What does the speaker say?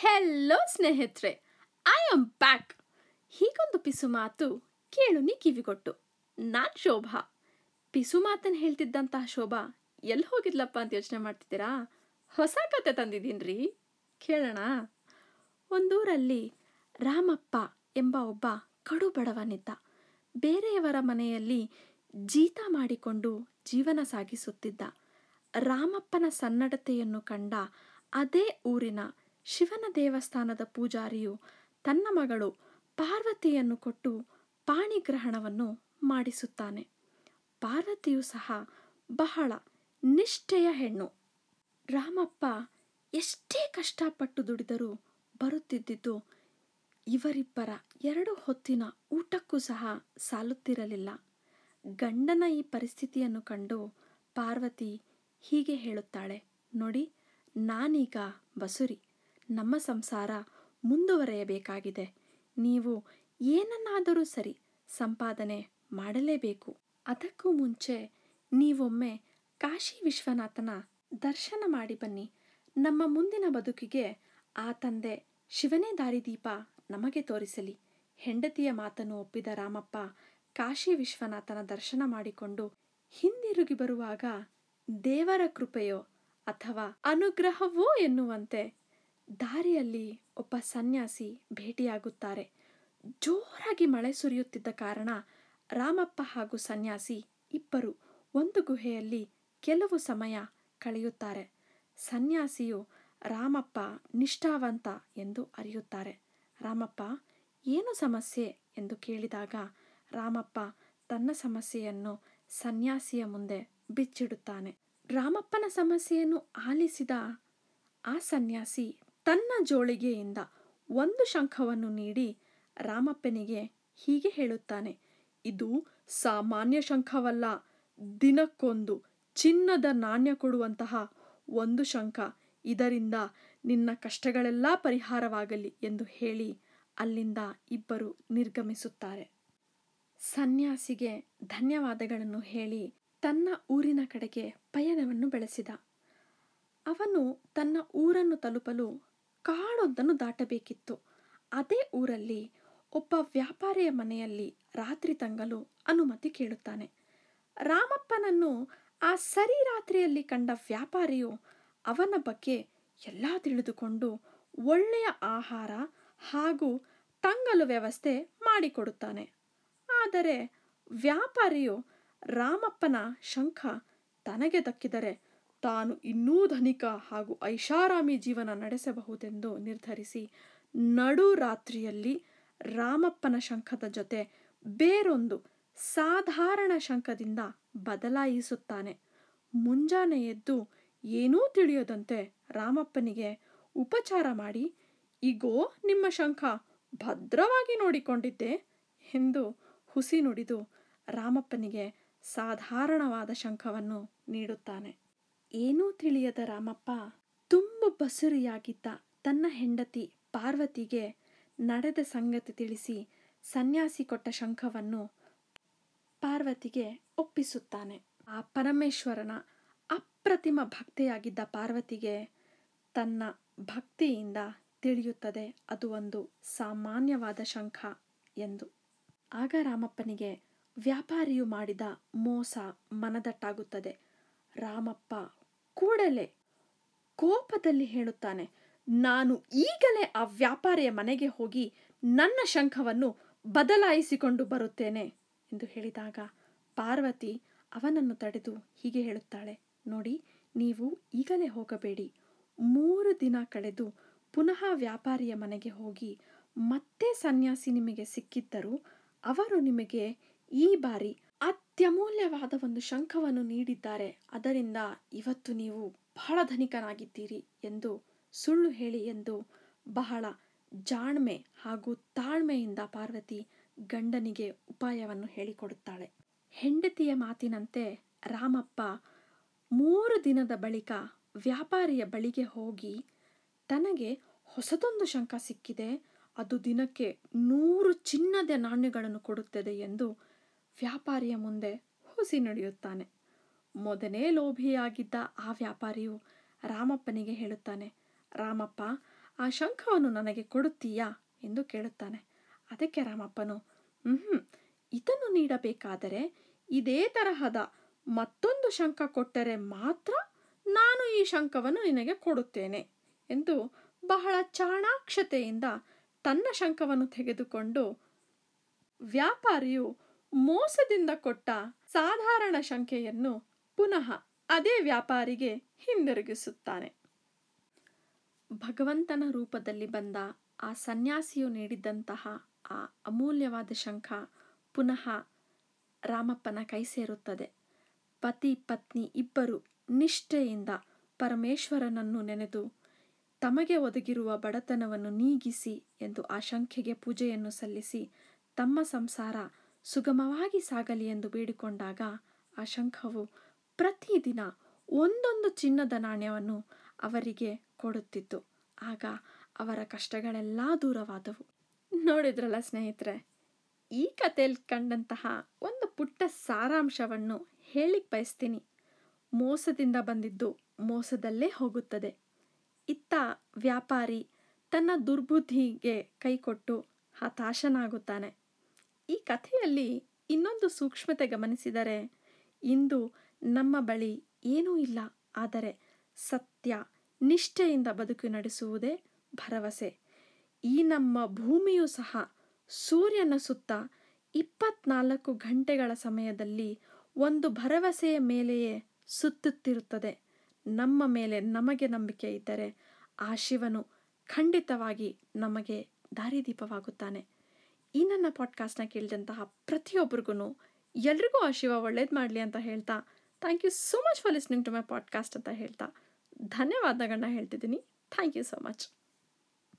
Hello ಸ್ನೇಹಿತರೆ. I am back ಹೀಗೊಂದು ಪಿಸು ಮಾತು ಕೇಳು ನೀ ಕಿವಿಗೊಟ್ಟು. ನಾನ್ ಶೋಭಾ. ಪಿಸು ಮಾತನ್ನು ಹೇಳ್ತಿದ್ದಂತಹ ಶೋಭಾ ಎಲ್ಲಿ ಹೋಗಿದ್ಲಪ್ಪ ಅಂತ ಯೋಚನೆ ಮಾಡ್ತಿದ್ದೀರಾ? ಹೊಸ ಕತೆ ತಂದಿದ್ದೀನ್ರಿ. ಕೇಳೋಣ. ಒಂದೂರಲ್ಲಿ ರಾಮಪ್ಪ ಎಂಬ ಒಬ್ಬ ಕಡು ಬಡವನಿದ್ದ. ಬೇರೆಯವರ ಮನೆಯಲ್ಲಿ ಜೀತ ಮಾಡಿಕೊಂಡು ಜೀವನ ಸಾಗಿಸುತ್ತಿದ್ದ. ರಾಮಪ್ಪನ ಸನ್ನಡತೆಯನ್ನು ಕಂಡ ಅದೇ ಊರಿನ ಶಿವನ ದೇವಸ್ಥಾನದ ಪೂಜಾರಿಯು ತನ್ನ ಮಗಳು ಪಾರ್ವತಿಯನ್ನು ಕೊಟ್ಟು ಪಾಣಿಗ್ರಹಣವನ್ನು ಮಾಡಿಸುತ್ತಾನೆ. ಪಾರ್ವತಿಯು ಸಹ ಬಹಳ ನಿಷ್ಠೆಯ ಹೆಣ್ಣು. ರಾಮಪ್ಪ ಎಷ್ಟೇ ಕಷ್ಟಪಟ್ಟು ದುಡಿದರೂ ಬರುತ್ತಿದ್ದಿದ್ದು ಇವರಿಬ್ಬರ ಎರಡು ಹೊತ್ತಿನ ಊಟಕ್ಕೂ ಸಹ ಸಾಲುತ್ತಿರಲಿಲ್ಲ. ಗಂಡನ ಈ ಪರಿಸ್ಥಿತಿಯನ್ನು ಕಂಡು ಪಾರ್ವತಿ ಹೀಗೆ ಹೇಳುತ್ತಾಳೆ, ನೋಡಿ, ನಾನೀಗ ಬಸುರಿ. ನಮ್ಮ ಸಂಸಾರ ಮುಂದುವರೆಯಬೇಕಾಗಿದೆ. ನೀವು ಏನನ್ನಾದರೂ ಸರಿ ಸಂಪಾದನೆ ಮಾಡಲೇಬೇಕು. ಅದಕ್ಕೂ ಮುಂಚೆ ನೀವೊಮ್ಮೆ ಕಾಶಿ ವಿಶ್ವನಾಥನ ದರ್ಶನ ಮಾಡಿ ಬನ್ನಿ. ನಮ್ಮ ಮುಂದಿನ ಬದುಕಿಗೆ ಆ ತಂದೆ ಶಿವನೇ ದಾರಿದೀಪ ನಮಗೆ ತೋರಿಸಲಿ. ಹೆಂಡತಿಯ ಮಾತನ್ನು ಒಪ್ಪಿದ ರಾಮಪ್ಪ ಕಾಶಿ ವಿಶ್ವನಾಥನ ದರ್ಶನ ಮಾಡಿಕೊಂಡು ಹಿಂದಿರುಗಿ ಬರುವಾಗ ದೇವರ ಕೃಪೆಯೋ ಅಥವಾ ಅನುಗ್ರಹವೋ ಎನ್ನುವಂತೆ ದಾರಿಯಲ್ಲಿ ಒಬ್ಬ ಸನ್ಯಾಸಿ ಭೇಟಿಯಾಗುತ್ತಾರೆ. ಜೋರಾಗಿ ಮಳೆ ಸುರಿಯುತ್ತಿದ್ದ ಕಾರಣ ರಾಮಪ್ಪ ಹಾಗೂ ಸನ್ಯಾಸಿ ಇಬ್ಬರು ಒಂದು ಗುಹೆಯಲ್ಲಿ ಕೆಲವು ಸಮಯ ಕಳೆಯುತ್ತಾರೆ. ಸನ್ಯಾಸಿಯು ರಾಮಪ್ಪ ನಿಷ್ಠಾವಂತ ಎಂದು ಅರಿಯುತ್ತಾರೆ. ರಾಮಪ್ಪ, ಏನು ಸಮಸ್ಯೆ? ಎಂದು ಕೇಳಿದಾಗ ರಾಮಪ್ಪ ತನ್ನ ಸಮಸ್ಯೆಯನ್ನು ಸನ್ಯಾಸಿಯ ಮುಂದೆ ಬಿಚ್ಚಿಡುತ್ತಾನೆ. ರಾಮಪ್ಪನ ಸಮಸ್ಯೆಯನ್ನು ಆಲಿಸಿದ ಆ ಸನ್ಯಾಸಿ ತನ್ನ ಜೋಳಿಗೆಯಿಂದ ಒಂದು ಶಂಖವನ್ನು ನೀಡಿ ರಾಮಪ್ಪನಿಗೆ ಹೀಗೆ ಹೇಳುತ್ತಾನೆ, ಇದು ಸಾಮಾನ್ಯ ಶಂಖವಲ್ಲ. ದಿನಕ್ಕೊಂದು ಚಿನ್ನದ ನಾಣ್ಯ ಕೊಡುವಂತಹ ಒಂದು ಶಂಖ. ಇದರಿಂದ ನಿನ್ನ ಕಷ್ಟಗಳೆಲ್ಲ ಪರಿಹಾರವಾಗಲಿ ಎಂದು ಹೇಳಿ ಅಲ್ಲಿಂದ ಇಬ್ಬರು ನಿರ್ಗಮಿಸುತ್ತಾರೆ. ಸನ್ಯಾಸಿಗೆ ಧನ್ಯವಾದಗಳನ್ನು ಹೇಳಿ ತನ್ನ ಊರಿನ ಕಡೆಗೆ ಪಯಣವನ್ನು ಬೆಳೆಸಿದ. ಅವನು ತನ್ನ ಊರನ್ನು ತಲುಪಲು ಕಾಡೊಂದನ್ನು ದಾಟಬೇಕಿತ್ತು. ಅದೇ ಊರಲ್ಲಿ ಒಬ್ಬ ವ್ಯಾಪಾರಿಯ ಮನೆಯಲ್ಲಿ ರಾತ್ರಿ ತಂಗಲು ಅನುಮತಿ ಕೇಳುತ್ತಾನೆ. ರಾಮಪ್ಪನನ್ನು ಆ ಸರಿ ರಾತ್ರಿಯಲ್ಲಿ ಕಂಡ ವ್ಯಾಪಾರಿಯು ಅವನ ಬಗ್ಗೆ ಎಲ್ಲ ತಿಳಿದುಕೊಂಡು ಒಳ್ಳೆಯ ಆಹಾರ ಹಾಗೂ ತಂಗಲು ವ್ಯವಸ್ಥೆ ಮಾಡಿಕೊಡುತ್ತಾನೆ. ಆದರೆ ವ್ಯಾಪಾರಿಯು ರಾಮಪ್ಪನ ಶಂಖ ತನಗೆ ದಕ್ಕಿದರೆ ತಾನು ಇನ್ನೂ ಧನಿಕ ಹಾಗೂ ಐಷಾರಾಮಿ ಜೀವನ ನಡೆಸಬಹುದೆಂದು ನಿರ್ಧರಿಸಿ, ನಡು ರಾತ್ರಿಯಲ್ಲಿ ರಾಮಪ್ಪನ ಶಂಖದ ಜೊತೆ ಬೇರೊಂದು ಸಾಧಾರಣ ಶಂಖದಿಂದ ಬದಲಾಯಿಸುತ್ತಾನೆ. ಮುಂಜಾನೆ ಎದ್ದು ಏನೂ ತಿಳಿಯದಂತೆ ರಾಮಪ್ಪನಿಗೆ ಉಪಚಾರ ಮಾಡಿ, ಇಗೋ, ನಿಮ್ಮ ಶಂಖ ಭದ್ರವಾಗಿ ನೋಡಿಕೊಂಡಿದ್ದೆ ಎಂದು ಹುಸಿ ನುಡಿದು ರಾಮಪ್ಪನಿಗೆ ಸಾಧಾರಣವಾದ ಶಂಖವನ್ನು ನೀಡುತ್ತಾನೆ. ಏನೂ ತಿಳಿಯದ ರಾಮಪ್ಪ ತುಂಬ ಬಸುರಿಯಾಗಿದ್ದ ತನ್ನ ಹೆಂಡತಿ ಪಾರ್ವತಿಗೆ ನಡೆದ ಸಂಗತಿ ತಿಳಿಸಿ ಸನ್ಯಾಸಿ ಕೊಟ್ಟ ಶಂಖವನ್ನು ಪಾರ್ವತಿಗೆ ಒಪ್ಪಿಸುತ್ತಾನೆ. ಆ ಪರಮೇಶ್ವರನ ಅಪ್ರತಿಮ ಭಕ್ತೆಯಾಗಿದ್ದ ಪಾರ್ವತಿಗೆ ತನ್ನ ಭಕ್ತಿಯಿಂದ ತಿಳಿಯುತ್ತದೆ. ಅದು ಒಂದು ಸಾಮಾನ್ಯವಾದ ಶಂಖ ಎಂದು. ಆಗ ರಾಮಪ್ಪನಿಗೆ ವ್ಯಾಪಾರಿಯು ಮಾಡಿದ ಮೋಸ ಮನದಟ್ಟಾಗುತ್ತದೆ. ರಾಮಪ್ಪ ಕೂಡಲೇ ಕೋಪದಲ್ಲಿ ಹೇಳುತ್ತಾನೆ, ನಾನು ಈಗಲೇ ಆ ವ್ಯಾಪಾರಿಯ ಮನೆಗೆ ಹೋಗಿ ನನ್ನ ಶಂಖವನ್ನು ಬದಲಾಯಿಸಿಕೊಂಡು ಬರುತ್ತೇನೆ, ಎಂದು ಹೇಳಿದಾಗ ಪಾರ್ವತಿ ಅವನನ್ನು ತಡೆದು ಹೀಗೆ ಹೇಳುತ್ತಾಳೆ, ನೋಡಿ, ನೀವು ಈಗಲೇ ಹೋಗಬೇಡಿ. ಮೂರು ದಿನ ಕಳೆದು ಪುನಃ ವ್ಯಾಪಾರಿಯ ಮನೆಗೆ ಹೋಗಿ ಮತ್ತೆ ಸನ್ಯಾಸಿ ನಿಮಗೆ ಸಿಕ್ಕಿದ್ದರೂ ಅವರು ನಿಮಗೆ ಈ ಬಾರಿ ಅತ್ಯಮೂಲ್ಯವಾದ ಒಂದು ಶಂಖವನ್ನು ನೀಡಿದ್ದಾರೆ. ಅದರಿಂದ ಇವತ್ತು ನೀವು ಬಹಳ ಧನಿಕನಾಗಿದ್ದೀರಿ ಎಂದು ಸುಳ್ಳು ಹೇಳಿ ಎಂದು ಬಹಳ ಜಾಣ್ಮೆ ಹಾಗೂ ತಾಳ್ಮೆಯಿಂದ ಪಾರ್ವತಿ ಗಂಡನಿಗೆ ಉಪಾಯವನ್ನು ಹೇಳಿಕೊಡುತ್ತಾಳೆ. ಹೆಂಡತಿಯ ಮಾತಿನಂತೆ ರಾಮಪ್ಪ ಮೂರು ದಿನದ ಬಳಿಕ ವ್ಯಾಪಾರಿಯ ಬಳಿಗೆ ಹೋಗಿ, ತನಗೆ ಹೊಸದೊಂದು ಶಂಕ ಸಿಕ್ಕಿದೆ. ಅದು ದಿನಕ್ಕೆ ನೂರು ಚಿನ್ನದ ನಾಣ್ಯಗಳನ್ನು ಕೊಡುತ್ತದೆ ಎಂದು ವ್ಯಾಪಾರಿಯ ಮುಂದೆ ಹುಸಿ ನಡೆಯುತ್ತಾನೆ. ಮೊದಲೇ ಲೋಭಿಯಾಗಿದ್ದ ಆ ವ್ಯಾಪಾರಿಯು ರಾಮಪ್ಪನಿಗೆ ಹೇಳುತ್ತಾನೆ, ರಾಮಪ್ಪ, ಆ ಶಂಖವನ್ನು ನನಗೆ ಕೊಡುತ್ತೀಯಾ? ಎಂದು ಕೇಳುತ್ತಾನೆ. ಅದಕ್ಕೆ ರಾಮಪ್ಪನು ಹ್ಞೂ ಇದನ್ನು ನೀಡಬೇಕಾದರೆ ಇದೇ ತರಹದ ಮತ್ತೊಂದು ಶಂಖ ಕೊಟ್ಟರೆ ಮಾತ್ರ ನಾನು ಈ ಶಂಖವನ್ನು ನಿನಗೆ ಕೊಡುತ್ತೇನೆ ಎಂದು ಬಹಳ ಚಾಣಾಕ್ಷತೆಯಿಂದ ತನ್ನ ಶಂಖವನ್ನು ತೆಗೆದುಕೊಂಡು ವ್ಯಾಪಾರಿಯು ಮೋಸದಿಂದ ಕೊಟ್ಟ ಸಾಧಾರಣ ಶಂಖೆಯನ್ನು ಪುನಃ ಅದೇ ವ್ಯಾಪಾರಿಗೆ ಹಿಂದಿರುಗಿಸುತ್ತಾನೆ. ಭಗವಂತನ ರೂಪದಲ್ಲಿ ಬಂದ ಆ ಸನ್ಯಾಸಿಯು ನೀಡಿದ್ದಂತಹ ಆ ಅಮೂಲ್ಯವಾದ ಶಂಖ ಪುನಃ ರಾಮಪ್ಪನ ಕೈ ಸೇರುತ್ತದೆ. ಪತಿ, ಪತ್ನಿ ಇಬ್ಬರು ನಿಷ್ಠೆಯಿಂದ ಪರಮೇಶ್ವರನನ್ನು ನೆನೆದು ತಮಗೆ ಒದಗಿರುವ ಬಡತನವನ್ನು ನೀಗಿಸಿ ಎಂದು ಆ ಶಂಖೆಗೆ ಪೂಜೆಯನ್ನು ಸಲ್ಲಿಸಿ ತಮ್ಮ ಸಂಸಾರ ಸುಗಮವಾಗಿ ಸಾಗಲಿ ಎಂದು ಬೇಡಿಕೊಂಡಾಗ ಆ ಶಂಖವು ಪ್ರತಿದಿನ ಒಂದೊಂದು ಚಿನ್ನದ ನಾಣ್ಯವನ್ನು ಅವರಿಗೆ ಕೊಡುತ್ತಿತ್ತು. ಆಗ ಅವರ ಕಷ್ಟಗಳೆಲ್ಲ ದೂರವಾದವು. ನೋಡಿದ್ರಲ್ಲ ಸ್ನೇಹಿತರೆ, ಈ ಕಥೆಯಲ್ಲಿ ಕಂಡಂತಹ ಒಂದು ಪುಟ್ಟ ಸಾರಾಂಶವನ್ನು ಹೇಳಿಕ್ ಬಯಸ್ತೀನಿ. ಮೋಸದಿಂದ ಬಂದಿದ್ದು ಮೋಸದಲ್ಲೇ ಹೋಗುತ್ತದೆ. ಇತ್ತ ವ್ಯಾಪಾರಿ ತನ್ನ ದುರ್ಬುದ್ಧಿಗೆ ಕೈಕೊಟ್ಟು ಹತಾಶನಾಗುತ್ತಾನೆ. ಈ ಕಥೆಯಲ್ಲಿ ಇನ್ನೊಂದು ಸೂಕ್ಷ್ಮತೆ ಗಮನಿಸಿದರೆ, ಇಂದು ನಮ್ಮ ಬಳಿ ಏನೂ ಇಲ್ಲ, ಆದರೆ ಸತ್ಯ ನಿಷ್ಠೆಯಿಂದ ಬದುಕು ನಡೆಸುವುದೇ ಭರವಸೆ. ಈ ನಮ್ಮ ಭೂಮಿಯೂ ಸಹ ಸೂರ್ಯನ ಸುತ್ತ ಇಪ್ಪತ್ನಾಲ್ಕು ಗಂಟೆಗಳ ಸಮಯದಲ್ಲಿ ಒಂದು ಭರವಸೆಯ ಮೇಲೆಯೇ ಸುತ್ತುತ್ತಿರುತ್ತದೆ. ನಮ್ಮ ಮೇಲೆ ನಮಗೆ ನಂಬಿಕೆ ಇದ್ದರೆ ಆ ಶಿವನು ಖಂಡಿತವಾಗಿ ನಮಗೆ ದಾರಿದೀಪವಾಗುತ್ತಾನೆ. ಈ ನನ್ನ ಪಾಡ್ಕಾಸ್ಟ್ನ ಕೇಳಿದಂತಹ ಪ್ರತಿಯೊಬ್ಬರಿಗೂ ಎಲ್ರಿಗೂ ಆ ಶಿವ ಒಳ್ಳೇದು ಮಾಡಲಿ ಅಂತ ಹೇಳ್ತಾ thank you so much for listening to my podcast ಅಂತ ಹೇಳ್ತಾ ಧನ್ಯವಾದಗಳನ್ನ ಹೇಳ್ತಿದ್ದೀನಿ. Thank you so much